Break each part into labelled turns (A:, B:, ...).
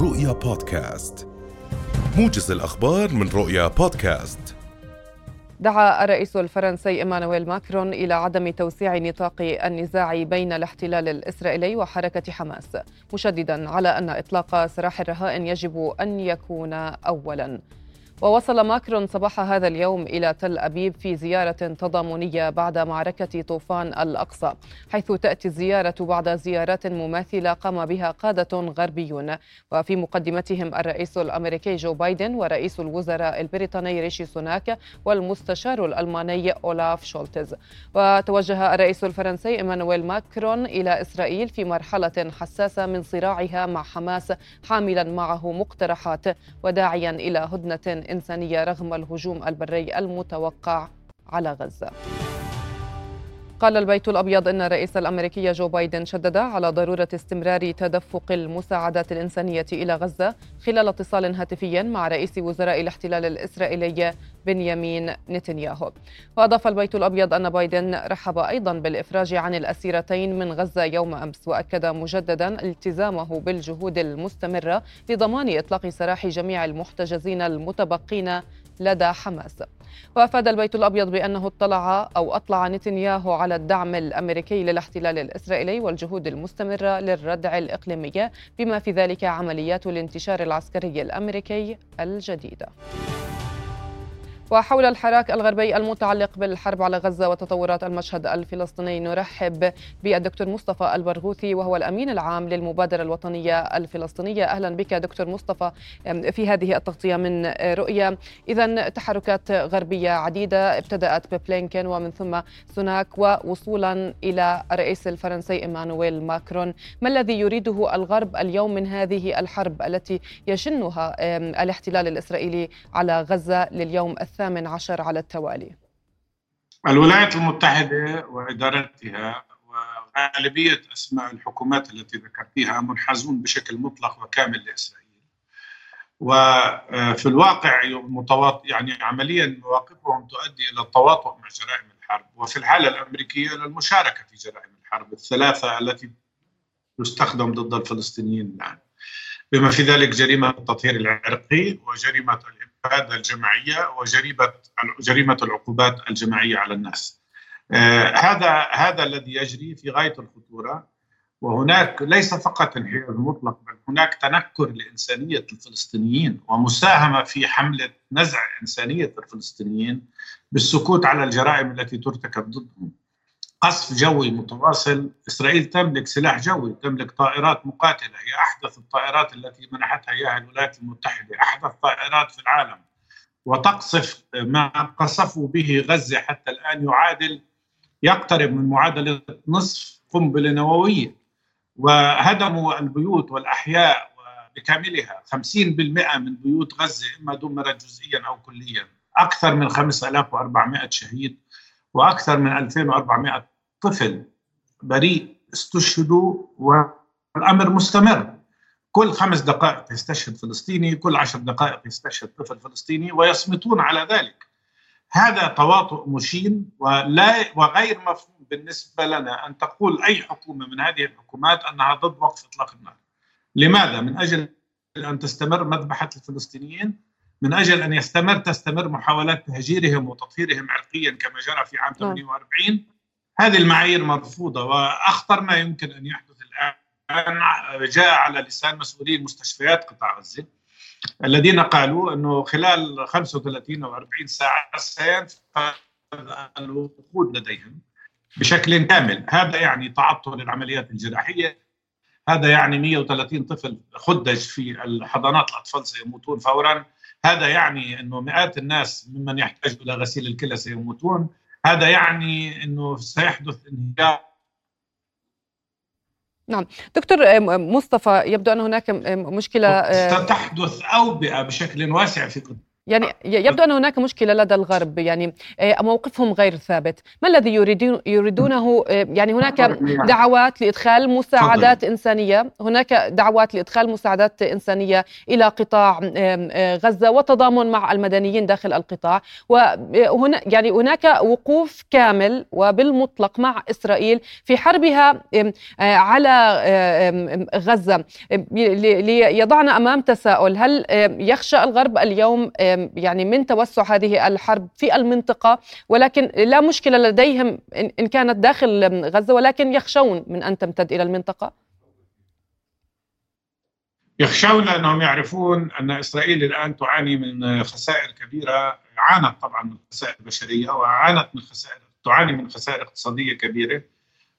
A: رؤيا بودكاست. موجز الأخبار من رؤيا بودكاست.
B: دعا الرئيس الفرنسي إيمانويل ماكرون إلى عدم توسيع نطاق النزاع بين الاحتلال الإسرائيلي وحركة حماس مشددا على أن إطلاق سراح الرهائن يجب أن يكون اولا. ووصل ماكرون صباح هذا اليوم إلى تل أبيب في زيارة تضامنية بعد معركة طوفان الأقصى حيث تأتي الزيارة بعد زيارات مماثلة قام بها قادة غربيون. وفي مقدمتهم الرئيس الأمريكي جو بايدن ورئيس الوزراء البريطاني ريشي سوناك والمستشار الألماني أولاف شولتز. وتوجه الرئيس الفرنسي إيمانويل ماكرون إلى إسرائيل في مرحلة حساسة من صراعها مع حماس حاملا معه مقترحات وداعيا إلى هدنة إنسانية رغم الهجوم البري المتوقع على غزة. قال البيت الأبيض إن الرئيس الأمريكي جو بايدن شدد على ضرورة استمرار تدفق المساعدات الإنسانية إلى غزة خلال اتصال هاتفي مع رئيس وزراء الاحتلال الإسرائيلي بنيامين نتنياهو. وأضاف البيت الأبيض أن بايدن رحب أيضا بالإفراج عن الأسيرتين من غزة يوم أمس وأكد مجددا التزامه بالجهود المستمرة لضمان إطلاق سراح جميع المحتجزين المتبقين لدى حماس. وأفاد البيت الأبيض بأنه اطلع أو أطلع نتنياهو على الدعم الأمريكي للاحتلال الإسرائيلي والجهود المستمرة للردع الإقليمي بما في ذلك عمليات الانتشار العسكري الأمريكي الجديدة. وحول الحراك الغربي المتعلق بالحرب على غزة وتطورات المشهد الفلسطيني. نرحب بالدكتور مصطفى البرغوثي وهو الأمين العام للمبادرة الوطنية الفلسطينية. أهلا بك دكتور مصطفى في هذه التغطية من رؤية. إذا تحركات غربية عديدة ابتدأت ببلينكن ومن ثم سوناك ووصولا إلى الرئيس الفرنسي إيمانويل ماكرون. ما الذي يريده الغرب اليوم من هذه الحرب التي يشنها الاحتلال الإسرائيلي على غزة لليوم الثاني؟ الثامن عشر على التوالي.
C: الولايات المتحدة وإدارتها وغالبية أسماء الحكومات التي ذكرتيها منحازون بشكل مطلق وكامل لإسرائيل. وفي الواقع متواط يعني عمليا مواقفهم تؤدي إلى التواطؤ مع جرائم الحرب. وفي الحالة الأمريكية إلى المشاركة في جرائم الحرب الثلاثة التي تستخدم ضد الفلسطينيين الآن. بما في ذلك جريمة التطهير العرقي وجريمة الاباده الجماعيه وجريمة جريمة العقوبات الجماعيه على الناس. آه هذا هذا الذي يجري في غاية الخطورة وهناك ليس فقط انحياز مطلق بل هناك تنكر لإنسانية الفلسطينيين ومساهمة في حملة نزع إنسانية الفلسطينيين بالسكوت على الجرائم التي ترتكب ضدهم. قصف جوي متواصل. إسرائيل تملك سلاح جوي تملك طائرات مقاتلة. هي أحدث الطائرات التي منحتها إياها الولايات المتحدة. أحدث طائرات في العالم. وتقصف ما قصفوا به غزة حتى الآن يعادل يقترب من معادلة نصف قنبلة نووية. وهدموا البيوت والأحياء بكاملها 50% من بيوت غزة إما دمرت جزئيا أو كليا. أكثر من 5400 شهيد وأكثر من 2400 طفل بريء استشهدوا والأمر مستمر كل خمس دقائق يستشهد فلسطيني كل عشر دقائق يستشهد طفل فلسطيني ويصمتون على ذلك هذا تواطؤ مشين ولا وغير مفهوم بالنسبة لنا أن تقول أي حكومة من هذه الحكومات أنها ضد وقف إطلاق النار. لماذا؟ من أجل أن تستمر مذبحة الفلسطينيين من أجل أن يستمر تستمر محاولات تهجيرهم وتطهيرهم عرقيا كما جرى في عام 48 نعم. هذه المعايير مرفوضة وأخطر ما يمكن أن يحدث الآن جاء على لسان مسؤولي مستشفيات قطاع غزة الذين قالوا أنه خلال 35 أو 40 ساعة سينفذ الوقود لديهم بشكل كامل. هذا يعني تعطل العمليات الجراحية هذا يعني 130 طفل خدج في الحضانات الأطفال سيموتون فورا. هذا يعني إنه مئات الناس ممن يحتاج إلى غسيل الكلى سيموتون. هذا يعني إنه سيحدث انهيار.
B: نعم. دكتور مصطفى يبدو أن هناك مشكلة
C: ستحدث أوبئة بشكل واسع في
B: يعني يبدو أن هناك مشكلة لدى الغرب يعني آه، موقفهم غير ثابت، ما الذي يريدون يريدونه؟ آه، يعني هناك دعوات لإدخال مساعدات إنسانية، هناك دعوات لإدخال مساعدات إنسانية إلى قطاع آه، غزة وتضامن مع المدنيين داخل القطاع، وهنا يعني هناك وقوف كامل وبالمطلق مع إسرائيل في حربها على غزة. ليضعنا أمام تساؤل. هل يخشى الغرب اليوم يعني من توسع هذه الحرب في المنطقة ولكن لا مشكلة لديهم إن كانت داخل غزة ولكن يخشون من أن تمتد إلى المنطقة.
C: يخشون لأنهم يعرفون أن إسرائيل الآن تعاني من خسائر كبيرة عانت طبعا من خسائر بشرية وعانت من خسائر تعاني من خسائر اقتصادية كبيرة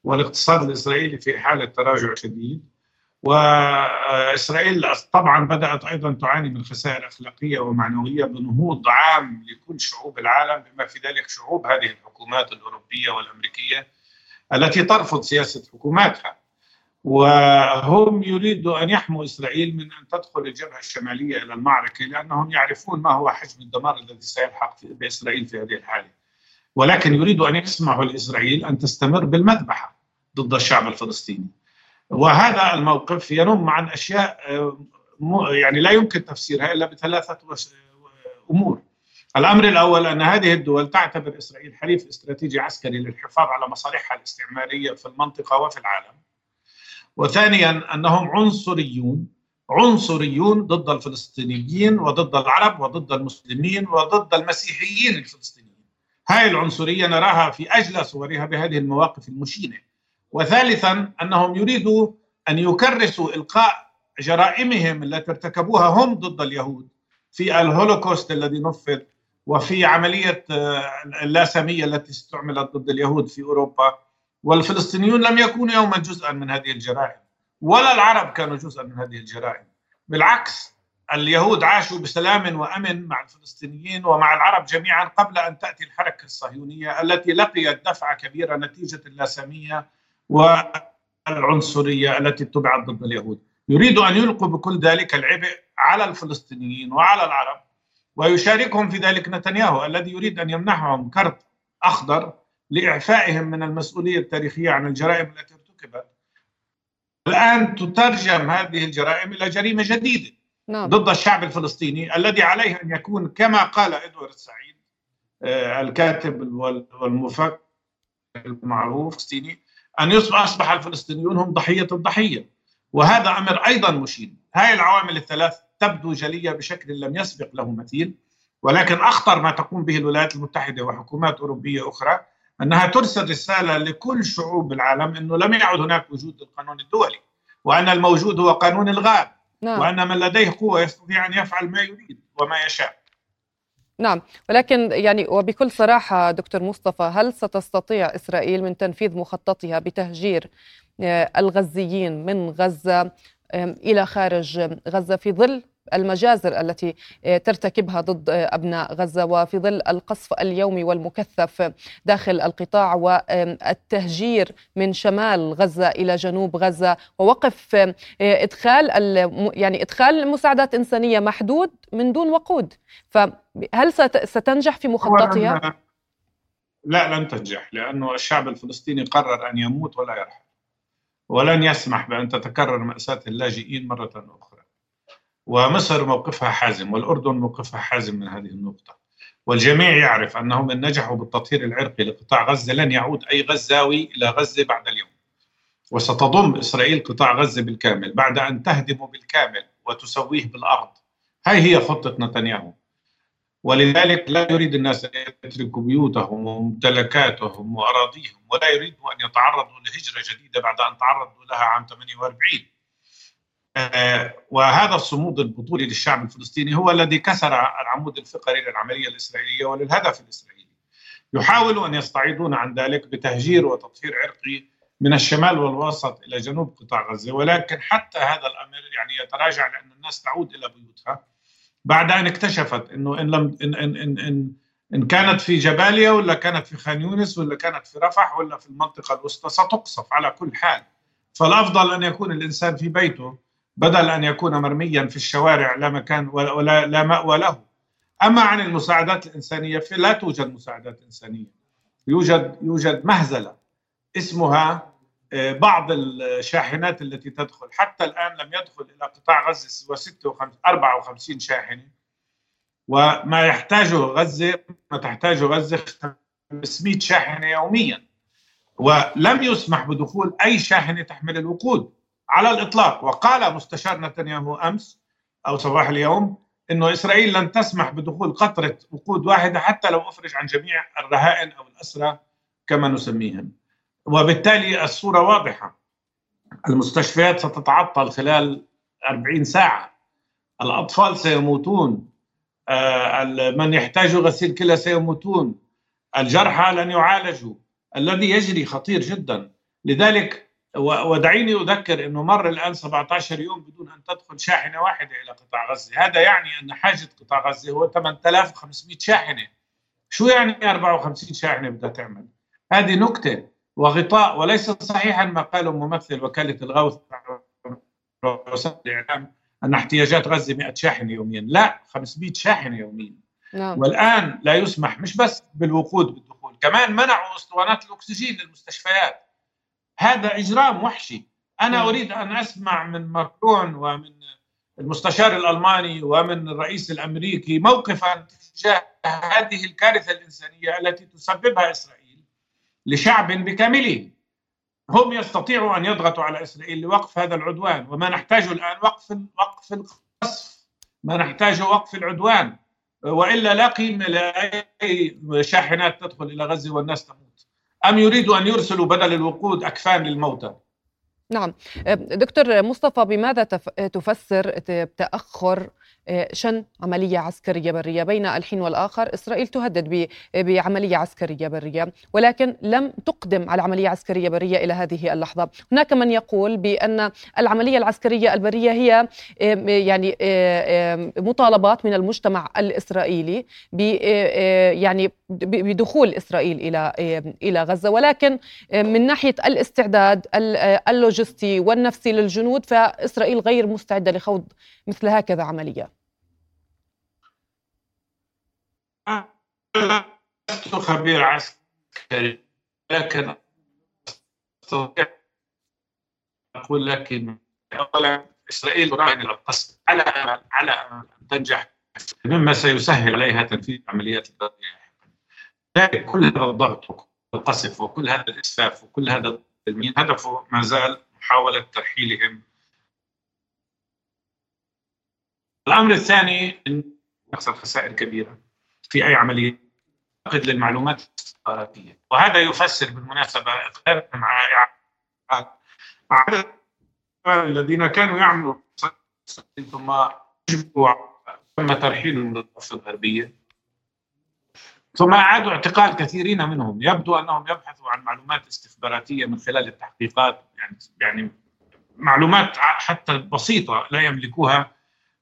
C: والاقتصاد الإسرائيلي في حالة تراجع شديد. وإسرائيل طبعا بدأت أيضا تعاني من خسائر أخلاقية ومعنوية بنهوض عام لكل شعوب العالم بما في ذلك شعوب هذه الحكومات الأوروبية والأمريكية التي ترفض سياسة حكوماتها. وهم يريدوا أن يحموا إسرائيل من أن تدخل الجبهة الشمالية إلى المعركة لأنهم يعرفون ما هو حجم الدمار الذي سيلحق بإسرائيل في هذه الحالة. ولكن يريدوا أن يسمحوا لإسرائيل أن تستمر بالمذبحة ضد الشعب الفلسطيني. وهذا الموقف ينم عن أشياء آه، يعني لا يمكن تفسيرها إلا بثلاثة أمور. الأمر الأول أن هذه الدول تعتبر إسرائيل حليف استراتيجي عسكري للحفاظ على مصالحها الاستعمارية في المنطقة وفي العالم. وثانيا أنهم عنصريون عنصريون ضد الفلسطينيين وضد العرب وضد المسلمين وضد المسيحيين الفلسطينيين. هاي العنصرية نراها في اجلى صورها بهذه المواقف المشينة. وثالثا أنهم يريدوا أن يكرسوا إلقاء جرائمهم التي ارتكبوها هم ضد اليهود في الهولوكوست الذي نفذ وفي عملية آه، اللاسامية التي استعملت ضد اليهود في أوروبا. والفلسطينيون لم يكونوا يوما جزءا من هذه الجرائم ولا العرب كانوا جزءا من هذه الجرائم. بالعكس اليهود عاشوا بسلام وأمن مع الفلسطينيين ومع العرب جميعا قبل أن تأتي الحركة الصهيونية التي لقيت دفعه كبيره نتيجة اللاسامية والعنصرية التي اتبعت ضد اليهود. يريد أن يلقوا بكل ذلك العبء على الفلسطينيين وعلى العرب ويشاركهم في ذلك نتنياهو الذي يريد أن يمنحهم كرت أخضر لإعفائهم من المسؤولية التاريخية عن الجرائم التي ارتكبت. الآن تترجم هذه الجرائم إلى جريمة جديدة نعم. ضد الشعب الفلسطيني الذي عليه أن يكون كما قال إدوارد سعيد آه، الكاتب والمفكر المعروف فلسطيني أن يصبح أصبح الفلسطينيون هم ضحية الضحية. وهذا أمر أيضا مشين هاي العوامل الثلاث تبدو جلية بشكل لم يسبق له مثيل ولكن أخطر ما تقوم به الولايات المتحدة وحكومات أوروبية أخرى أنها ترسل رسالة لكل شعوب العالم إنه لم يعد هناك وجود للقانون الدولي وأن الموجود هو قانون الغاب نعم. وأن من لديه قوة يستطيع أن يفعل ما يريد وما يشاء.
B: نعم ولكن يعني وبكل صراحة دكتور مصطفى هل ستستطيع إسرائيل من تنفيذ مخططها بتهجير آه، الغزيين من غزة إلى خارج غزة في ظل المجازر التي آه، ترتكبها ضد آه، أبناء غزة وفي ظل القصف اليومي والمكثف داخل القطاع والتهجير من شمال غزة إلى جنوب غزة ووقف آه، إدخال يعني إدخال مساعدات إنسانية محدود من دون وقود فهل ستنجح في مخططها؟
C: لا لن تنجح لأنه الشعب الفلسطيني قرر أن يموت ولا يرحل ولن يسمح بأن تتكرر مأساة اللاجئين مرة أخرى ومصر موقفها حازم والأردن موقفها حازم من هذه النقطة. والجميع يعرف أنهم إن نجحوا بالتطهير العرقي لقطاع غزة لن يعود أي غزاوي إلى غزة بعد اليوم. وستضم إسرائيل قطاع غزة بالكامل بعد أن تهدمه بالكامل وتسويه بالأرض. هاي هي خطة نتنياهو. ولذلك لا يريد الناس أن يتركوا بيوتهم وممتلكاتهم وأراضيهم ولا يريدوا أن يتعرضوا لهجرة جديدة بعد أن تعرضوا لها عام 48 آه، وهذا الصمود البطولي للشعب الفلسطيني هو الذي كسر العمود الفقري للعملية الإسرائيلية وللهدف الإسرائيلي. يحاولوا أن يستعيضون عن ذلك بتهجير وتطهير عرقي من الشمال والوسط إلى جنوب قطاع غزة ولكن حتى هذا الأمر يعني يتراجع لأن الناس تعود إلى بيوتها بعد أن اكتشفت إنه إن لم ان ان ان, إن, إن كانت في جباليا ولا كانت في خان يونس ولا كانت في رفح ولا في المنطقة الوسطى ستقصف على كل حال فالأفضل أن يكون الإنسان في بيته بدل أن يكون مرميا في الشوارع لا مكان ولا لا مأوى له. أما عن المساعدات الإنسانية فلا توجد مساعدات إنسانية. يوجد يوجد مهزلة اسمها آه، بعض الشاحنات التي تدخل. حتى الآن لم يدخل إلى قطاع غزة سوى 54 شاحنه وما يحتاجه غزه ما تحتاجه غزة 500 شاحنة يوميا. ولم يسمح بدخول أي شاحنة تحمل الوقود. على الإطلاق. وقال مستشار نتنياهو أمس أو صباح اليوم إنه إسرائيل لن تسمح بدخول قطرة وقود واحدة حتى لو أفرج عن جميع الرهائن أو الأسرى كما نسميهم. وبالتالي الصورة واضحة. المستشفيات ستتعطل خلال 40 ساعة. الأطفال سيموتون. آه، من يحتاج غسيل كلى سيموتون. الجرحى لن يعالجوا. الذي يجري خطير جدا. لذلك ودعيني أذكر إنه مر الآن 17 يوم بدون أن تدخل شاحنة واحدة إلى قطاع غزة، هذا يعني أن حاجة قطاع غزة هو 8500 شاحنة. شو يعني 54 شاحنة بدها تعمل؟ هذه نكتة وغطاء وليس صحيحا ما قاله ممثل وكالة الغوث الإعلام أن احتياجات غزة 100 شاحنة يوميا، لا 500 شاحنة يوميا. نعم. والآن لا يسمح مش بس بالوقود بالدخول، كمان منعوا أسطوانات الأكسجين للمستشفيات. هذا إجرام وحشي. أنا نعم. أريد أن أسمع من ماكرون ومن المستشار الألماني ومن الرئيس الأمريكي موقفا تجاه هذه الكارثة الإنسانية التي تسببها إسرائيل لشعب بكامله. هم يستطيعوا أن يضغطوا على إسرائيل لوقف هذا العدوان وما نحتاجه الآن وقف وقف القصف. ما نحتاجه وقف العدوان. وإلا لا قيمة لأي شاحنات تدخل إلى غزة والناس تموت. أم يريدوا أن يرسلوا بدل الوقود أكفان للموتى؟
B: نعم. دكتور مصطفى بماذا تفسر تأخر آه، شن عملية عسكرية برية بين الحين والآخر؟ إسرائيل تهدد بعملية عسكرية برية ولكن لم تقدم على عملية عسكرية برية إلى هذه اللحظة. هناك من يقول بأن العملية العسكرية البرية هي يعني مطالبات من المجتمع الإسرائيلي يعني بدخول إسرائيل إلى إلى غزة. ولكن من ناحية الاستعداد اللوجستي والنفسي للجنود فإسرائيل غير مستعدة لخوض مثل هكذا عملية
C: لست خبير عسكري لكن أستطيع أقول لك اولا إسرائيل تراهن القصد على على أن تنجح مما سيسهل عليها تنفيذ عمليات البرية. لكن كل هذا الضغط وكل القصف وكل هذا الإسفاف وكل هذا التلمين هدفه ما زال محاولة ترحيلهم. الأمر الثاني إن يحصل خسائر كبيرة في أي عملية فقد للمعلومات الاستخباراتية. وهذا يفسر بالمناسبة مع عدد الذين كانوا يعملوا ثم تم ترحيلهم للضفه الغربية. ثم أعادوا اعتقال كثيرين منهم يبدو أنهم يبحثوا عن معلومات استخباراتية من خلال التحقيقات يعني يعني معلومات حتى بسيطة لا يملكوها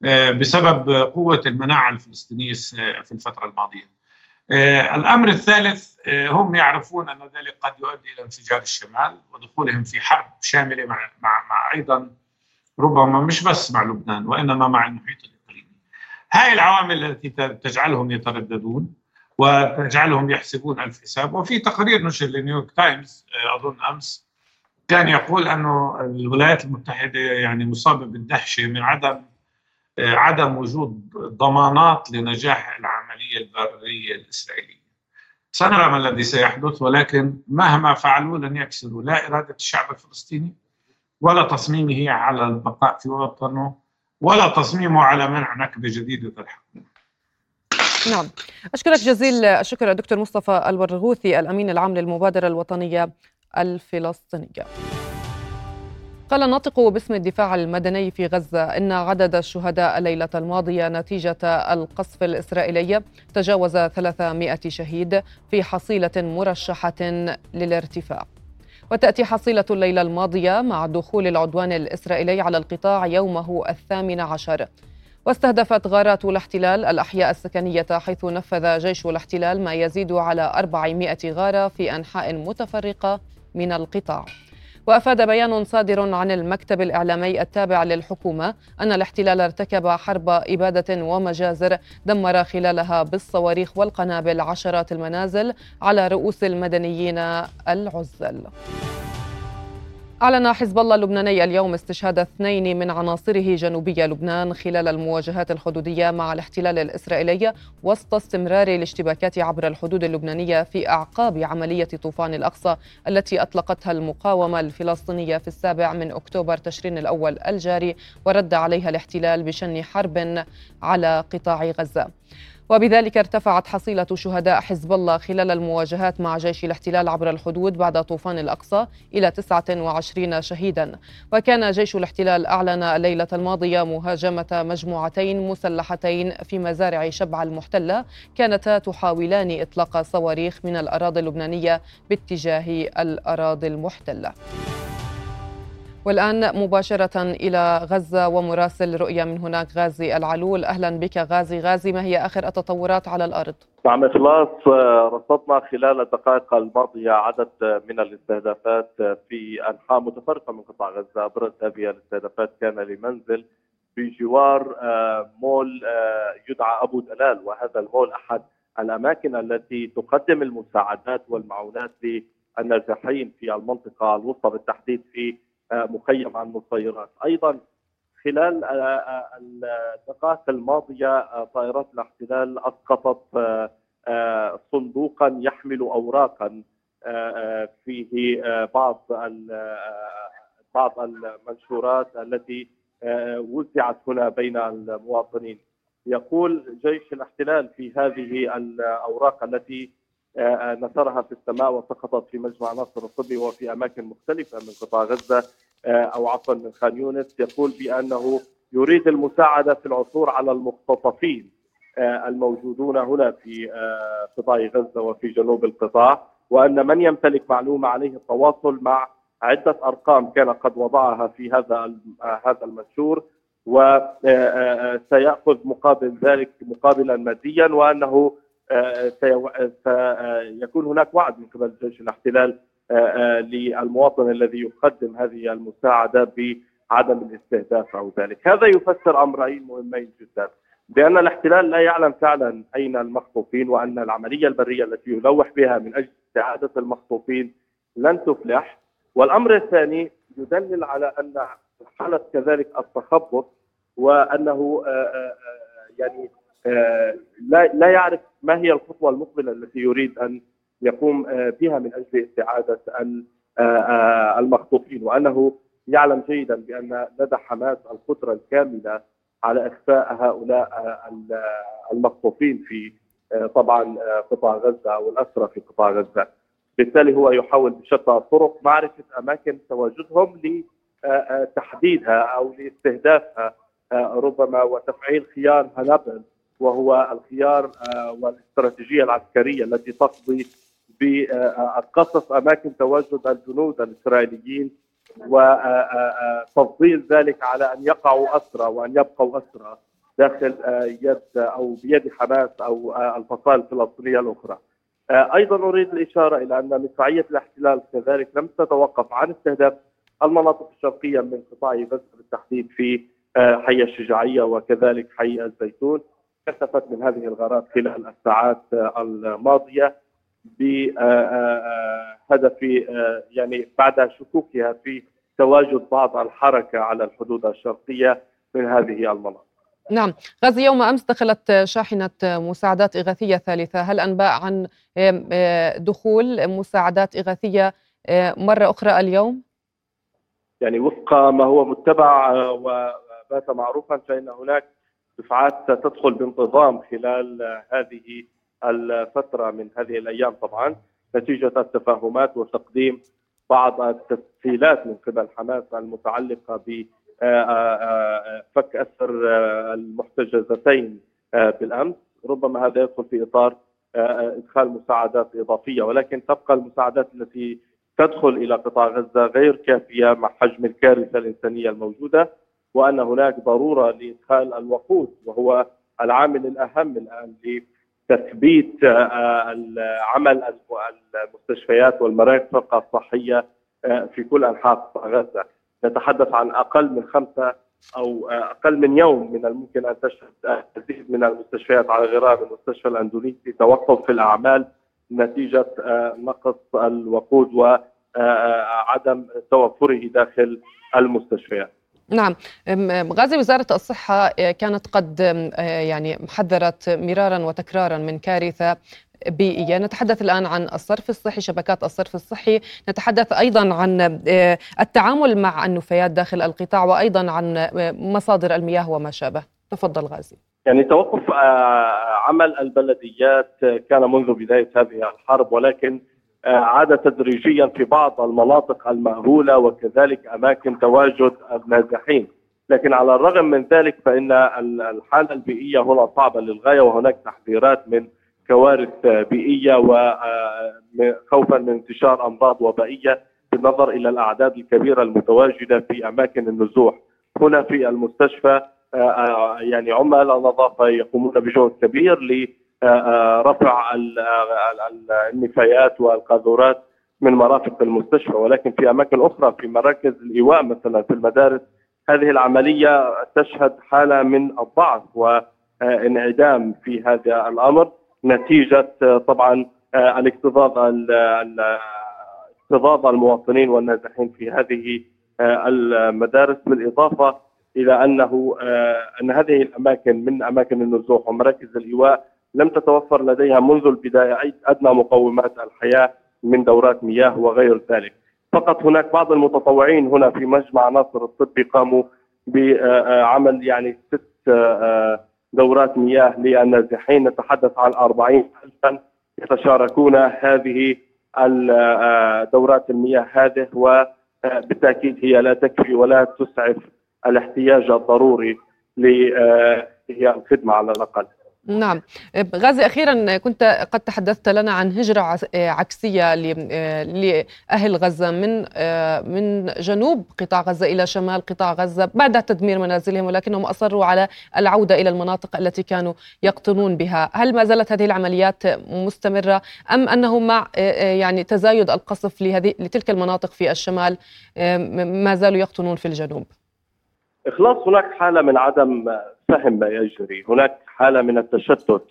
C: آه، بسبب قوة المناعة الفلسطينية في الفترة الماضية. آه، الأمر الثالث آه، هم يعرفون أن ذلك قد يؤدي إلى انفجار الشمال ودخولهم في حرب شاملة مع مع, مع أيضا ربما مش بس مع لبنان وإنما مع المحيط الإقليمي. هاي العوامل التي تجعلهم يترددون وتجعلهم يحسبون الف حساب وفي تقرير نشر لنيويورك تايمز أظن أمس كان يقول أنه الولايات المتحدة يعني مصابة بالدهشة من عدم عدم وجود ضمانات لنجاح العملية البرية الإسرائيلية. سنرى ما الذي سيحدث ولكن مهما فعلوا لن يكسروا لا إرادة الشعب الفلسطيني ولا تصميمه على البقاء في وطنه ولا تصميمه على منع نكبة جديدة الحكم
B: نعم. أشكرك جزيل الشكر الدكتور مصطفى البرغوثي الأمين العام للمبادرة الوطنية الفلسطينية. قال الناطق باسم الدفاع المدني في غزة إن عدد الشهداء الليلة الماضية نتيجة القصف الإسرائيلي تجاوز 300 شهيد في حصيلة مرشحة للارتفاع. وتأتي حصيلة الليلة الماضية مع دخول العدوان الإسرائيلي على القطاع يومه الثامن عشر. واستهدفت غارات الاحتلال الأحياء السكنية حيث نفذ جيش الاحتلال ما يزيد على 400 غارة في أنحاء متفرقة من القطاع. وأفاد بيان صادر عن المكتب الإعلامي التابع للحكومة أن الاحتلال ارتكب حرب إبادة ومجازر دمر خلالها بالصواريخ والقنابل عشرات المنازل على رؤوس المدنيين العزل. أعلن حزب الله اللبناني اليوم استشهاد اثنين من عناصره جنوبي لبنان خلال المواجهات الحدودية مع الاحتلال الإسرائيلي وسط استمرار الاشتباكات عبر الحدود اللبنانية في أعقاب عملية طوفان الأقصى التي أطلقتها المقاومة الفلسطينية في السابع من أكتوبر تشرين الأول الجاري ورد عليها الاحتلال بشن حرب على قطاع غزة. وبذلك ارتفعت حصيلة شهداء حزب الله خلال المواجهات مع جيش الاحتلال عبر الحدود بعد طوفان الأقصى إلى 29 شهيدا. وكان جيش الاحتلال أعلن الليلة الماضية مهاجمة مجموعتين مسلحتين في مزارع شبع المحتلة كانتا تحاولان إطلاق صواريخ من الأراضي اللبنانية باتجاه الأراضي المحتلة. والآن مباشرة إلى غزة ومراسل رؤية من هناك غازي العلول. أهلا بك غازي. غازي ما هي آخر التطورات على الأرض؟
D: نعم إخلاص رصدنا خلال الدقائق الماضية عدد من الاستهدافات في أنحاء متفرقة من قطاع غزة. أبرز هذه الاستهدافات كان لمنزل بجوار آه، مول آه، يدعى أبو دلال. وهذا المول أحد الأماكن التي تقدم المساعدات والمعونات للنازحين في المنطقة الوسطى بالتحديد في مخيم عن مسيرات أيضا خلال آه، آه، الدقائق الماضية آه، طائرات الاحتلال أسقطت صندوقا يحمل اوراقا فيه بعض بعض المنشورات التي وزعت هنا بين المواطنين. يقول جيش الاحتلال في هذه الأوراق التي نثرها في السماء وسقطت في مجمع ناصر الطبي وفي أماكن مختلفة من قطاع غزة آه، أو عفوا من خان يونس يقول بأنه يريد المساعدة في العثور على المختطفين آه، الموجودون هنا في قطاع غزة وفي جنوب القطاع وأن من يمتلك معلومة عليه التواصل مع عدة أرقام كان قد وضعها في هذا هذا المنشور وسيأخذ مقابل ذلك مقابلا ماديا وأنه سيكون هناك وعد من قبل جيش الاحتلال آه، آه، للمواطن الذي يقدم هذه المساعدة بعدم الاستهداف أو ذلك، هذا يفسر أمرين مهمين جدا. بأن الاحتلال لا يعلم فعلا أين المخطوفين وأن العملية البرية التي يلوح بها من أجل استعادة المخطوفين لن تفلح، والأمر الثاني يدلل على أن حالة كذلك التخبط وأنه آه، يعني لا لا يعرف ما هي الخطوة المقبلة التي يريد أن يقوم آه، بها من أجل استعادة آه، آه، المخطوفين وأنه يعلم جيدا بأن لدى حماس القدرة الكاملة على إخفاء هؤلاء المخطوفين في طبعا قطاع غزة أو الاسرى في قطاع غزة. بالتالي هو يحاول بشتى الطرق معرفة أماكن تواجدهم لتحديدها أو لاستهدافها ربما وتفعيل خيار هنبل وهو الخيار آه، والاستراتيجية العسكرية التي تقضي بقصف أماكن تواجد الجنود الإسرائيليين وتفضيل ذلك على أن يقعوا أسرى وأن يبقوا أسرى داخل آه، يد أو بيد حماس أو آه، الفصائل الفلسطينية الأخرى. أيضا أريد الإشارة إلى أن مدفعيه الاحتلال كذلك لم تتوقف عن استهداف المناطق الشرقية من قطاع غزة بالتحديد في حي الشجاعية وكذلك حي الزيتون كثفت من هذه الغارات خلال الساعات الماضية بهدف يعني بعد شكوكها في تواجد بعض الحركة على الحدود الشرقية من هذه المناطق.
B: نعم. غزي يوم أمس دخلت شاحنة مساعدات إغاثية ثالثة. هل أنباء عن دخول مساعدات إغاثية مرة أخرى اليوم؟
D: يعني وفق ما هو متبع وبات معروفا فإن هناك دفعات ستدخل بانتظام خلال هذه الفترة من هذه الأيام طبعا نتيجة التفاهمات وتقديم بعض التسهيلات من قبل حماس المتعلقة بفك آه، آه، آه، أسر المحتجزتين بالأمس. ربما هذا يدخل في إطار إدخال مساعدات إضافية. ولكن تبقى المساعدات التي تدخل إلى قطاع غزة غير كافية مع حجم الكارثة الإنسانية الموجودة. وأن هناك ضرورة لإدخال الوقود وهو العامل الأهم الآن لتثبيت آه، عمل المستشفيات والمراكز الصحية في كل أنحاء غزة نتحدث عن أقل من خمسة أو أقل من يوم من الممكن أن تشهد تزيد من المستشفيات على غرار المستشفى الأندونيسي توقف في الأعمال نتيجة نقص الوقود وعدم توفره داخل المستشفيات.
B: نعم. غازي وزارة الصحة كانت قد يعني حذرت مرارا وتكرارا من كارثة بيئية. نتحدث الآن عن الصرف الصحي شبكات الصرف الصحي. نتحدث أيضا عن آه، التعامل مع النفايات داخل القطاع وأيضا عن آه، مصادر المياه وما شابه. تفضل غازي.
D: يعني توقف آه، عمل البلديات كان منذ بداية هذه الحرب ولكن عاد تدريجيا في بعض المناطق المأهولة وكذلك أماكن تواجد النازحين. لكن على الرغم من ذلك فإن الحالة البيئية هنا صعبة للغاية وهناك تحذيرات من كوارث بيئية وخوفا من انتشار أمراض وبائية بالنظر إلى الأعداد الكبيرة المتواجدة في أماكن النزوح. هنا في المستشفى يعني عمال النظافه يقومون بجهد كبير لرفع النفايات والقاذورات من مرافق المستشفى ولكن في أماكن أخرى في مراكز الإيواء مثلا في المدارس هذه العملية تشهد حالة من الضعف وانعدام في هذا الأمر نتيجة آه، طبعا آه، الاكتظاظ اكتظاظ المواطنين والنازحين في هذه آه، المدارس بالإضافة إلى أنه أن هذه الأماكن من أماكن النزوح ومراكز الإيواء لم تتوفر لديها منذ البداية أي أدنى مقومات الحياة من دورات مياه وغير ذلك. فقط هناك بعض المتطوعين هنا في مجمع ناصر الطبي قاموا بعمل يعني ست دورات مياه للنازحين نتحدث عن 40 ألفا يتشاركون هذه دورات المياه هذه وبالتأكيد هي لا تكفي ولا تسعف الاحتياج الضروري للخدمة على الأقل
B: نعم. غازي أخيرا كنت قد تحدثت لنا عن هجرة عكسية لأهل غزة من من جنوب قطاع غزة إلى شمال قطاع غزة بعد تدمير منازلهم ولكنهم أصروا على العودة إلى المناطق التي كانوا يقطنون بها، هل ما زالت هذه العمليات مستمرة أم أنه مع يعني تزايد القصف لهذه لتلك المناطق في الشمال ما زالوا يقطنون في الجنوب؟
D: إخلاص هناك حالة من عدم فهم ما يجري، هناك حالة من التشتت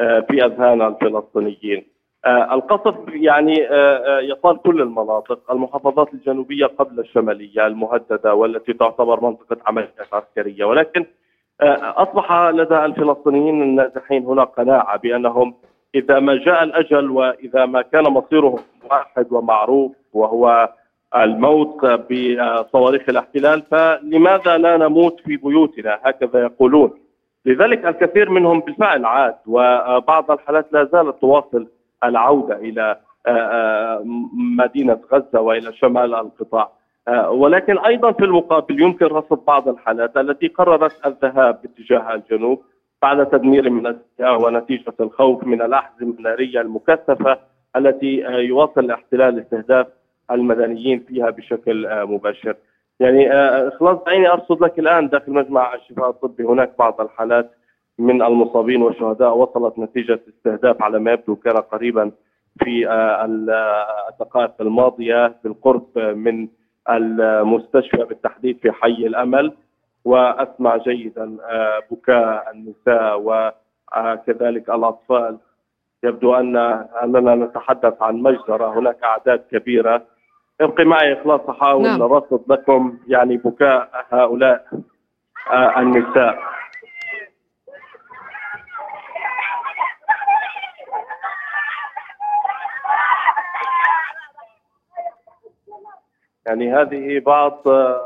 D: آه، في أذهان الفلسطينيين. آه، القصف يعني آه، يطال كل المناطق، المحافظات الجنوبية قبل الشمالية المهددة والتي تعتبر منطقة عمليات عسكرية، ولكن أصبح لدى الفلسطينيين النازحين هنا قناعة بأنهم إذا ما جاء الأجل وإذا ما كان مصيرهم واحد ومعروف وهو الموت بصواريخ الاحتلال فلماذا لا نموت في بيوتنا؟ هكذا يقولون. لذلك الكثير منهم بالفعل عاد وبعض الحالات لا زالت تواصل العودة إلى آه، آه، مدينة غزة وإلى شمال القطاع آه، ولكن أيضا في المقابل يمكن رصد بعض الحالات التي قررت الذهاب باتجاه الجنوب بعد تدمير من ونتيجة الخوف من الاحزمه الناريه المكثفة التي يواصل الاحتلال استهداف المدنيين فيها بشكل مباشر. يعني آه، خلاص دعيني أرصد لك الآن داخل مجمع الشفاء الطبي. هناك بعض الحالات من المصابين والشهداء وصلت نتيجة استهداف على ما يبدو كان قريبا في آه، الدقائق الماضية بالقرب من المستشفى بالتحديد في حي الأمل. وأسمع جيدا آه، بكاء النساء وكذلك الأطفال. يبدو أن أننا نتحدث عن مجزرة. هناك أعداد كبيرة ابقي معي إخلاص احاول نعم. ارصد لكم يعني بكاء هؤلاء آه النساء. يعني هذه بعض آه،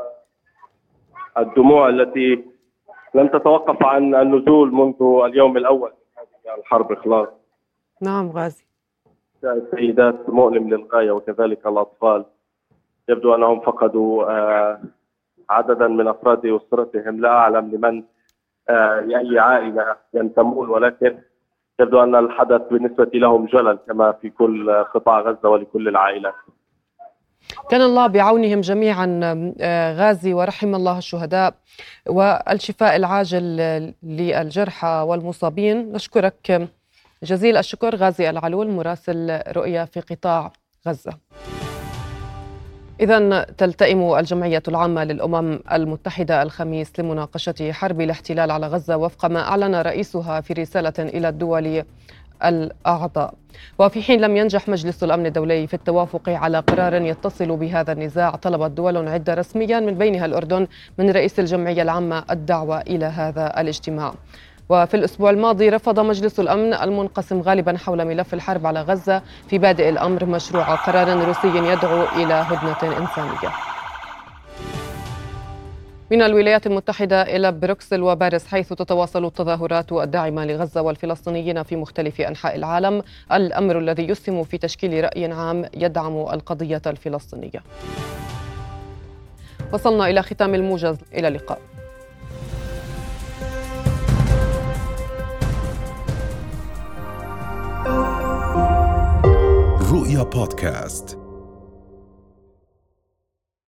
D: الدموع التي لم تتوقف عن النزول منذ اليوم الأول. من الحرب خلاص
B: نعم غازي.
D: السيدات مؤلم للغاية وكذلك الأطفال. يبدو أنهم فقدوا آه، عددا من أفراد أسرتهم لا أعلم لمن آه، لأي عائلة ينتمون ولكن يبدو أن الحدث بالنسبة لهم جلل كما في كل قطاع غزة ولكل العائلات.
B: كان الله بعونهم جميعا آه، غازي ورحم الله الشهداء والشفاء العاجل للجرحى والمصابين نشكرك جزيل الشكر غازي العلول مراسل رؤيا في قطاع غزة إذا تلتئم الجمعية العامة للأمم المتحدة الخميس لمناقشة حرب الاحتلال على غزة وفق ما أعلن رئيسها في رسالة إلى الدول الأعضاء. وفي حين لم ينجح مجلس الأمن الدولي في التوافق على قرار يتصل بهذا النزاع طلبت دول عدة رسميا من بينها الأردن من رئيس الجمعية العامة الدعوة إلى هذا الاجتماع. وفي الأسبوع الماضي رفض مجلس الأمن المنقسم غالبا حول ملف الحرب على غزة في بادئ الأمر مشروع قرار روسي يدعو إلى هدنة إنسانية. من الولايات المتحدة إلى بروكسل وباريس حيث تتواصل التظاهرات الداعمة لغزة والفلسطينيين في مختلف أنحاء العالم. الأمر الذي يسهم في تشكيل رأي عام يدعم القضية الفلسطينية. وصلنا إلى ختام الموجز. إلى اللقاء.
A: رؤيا بودكاست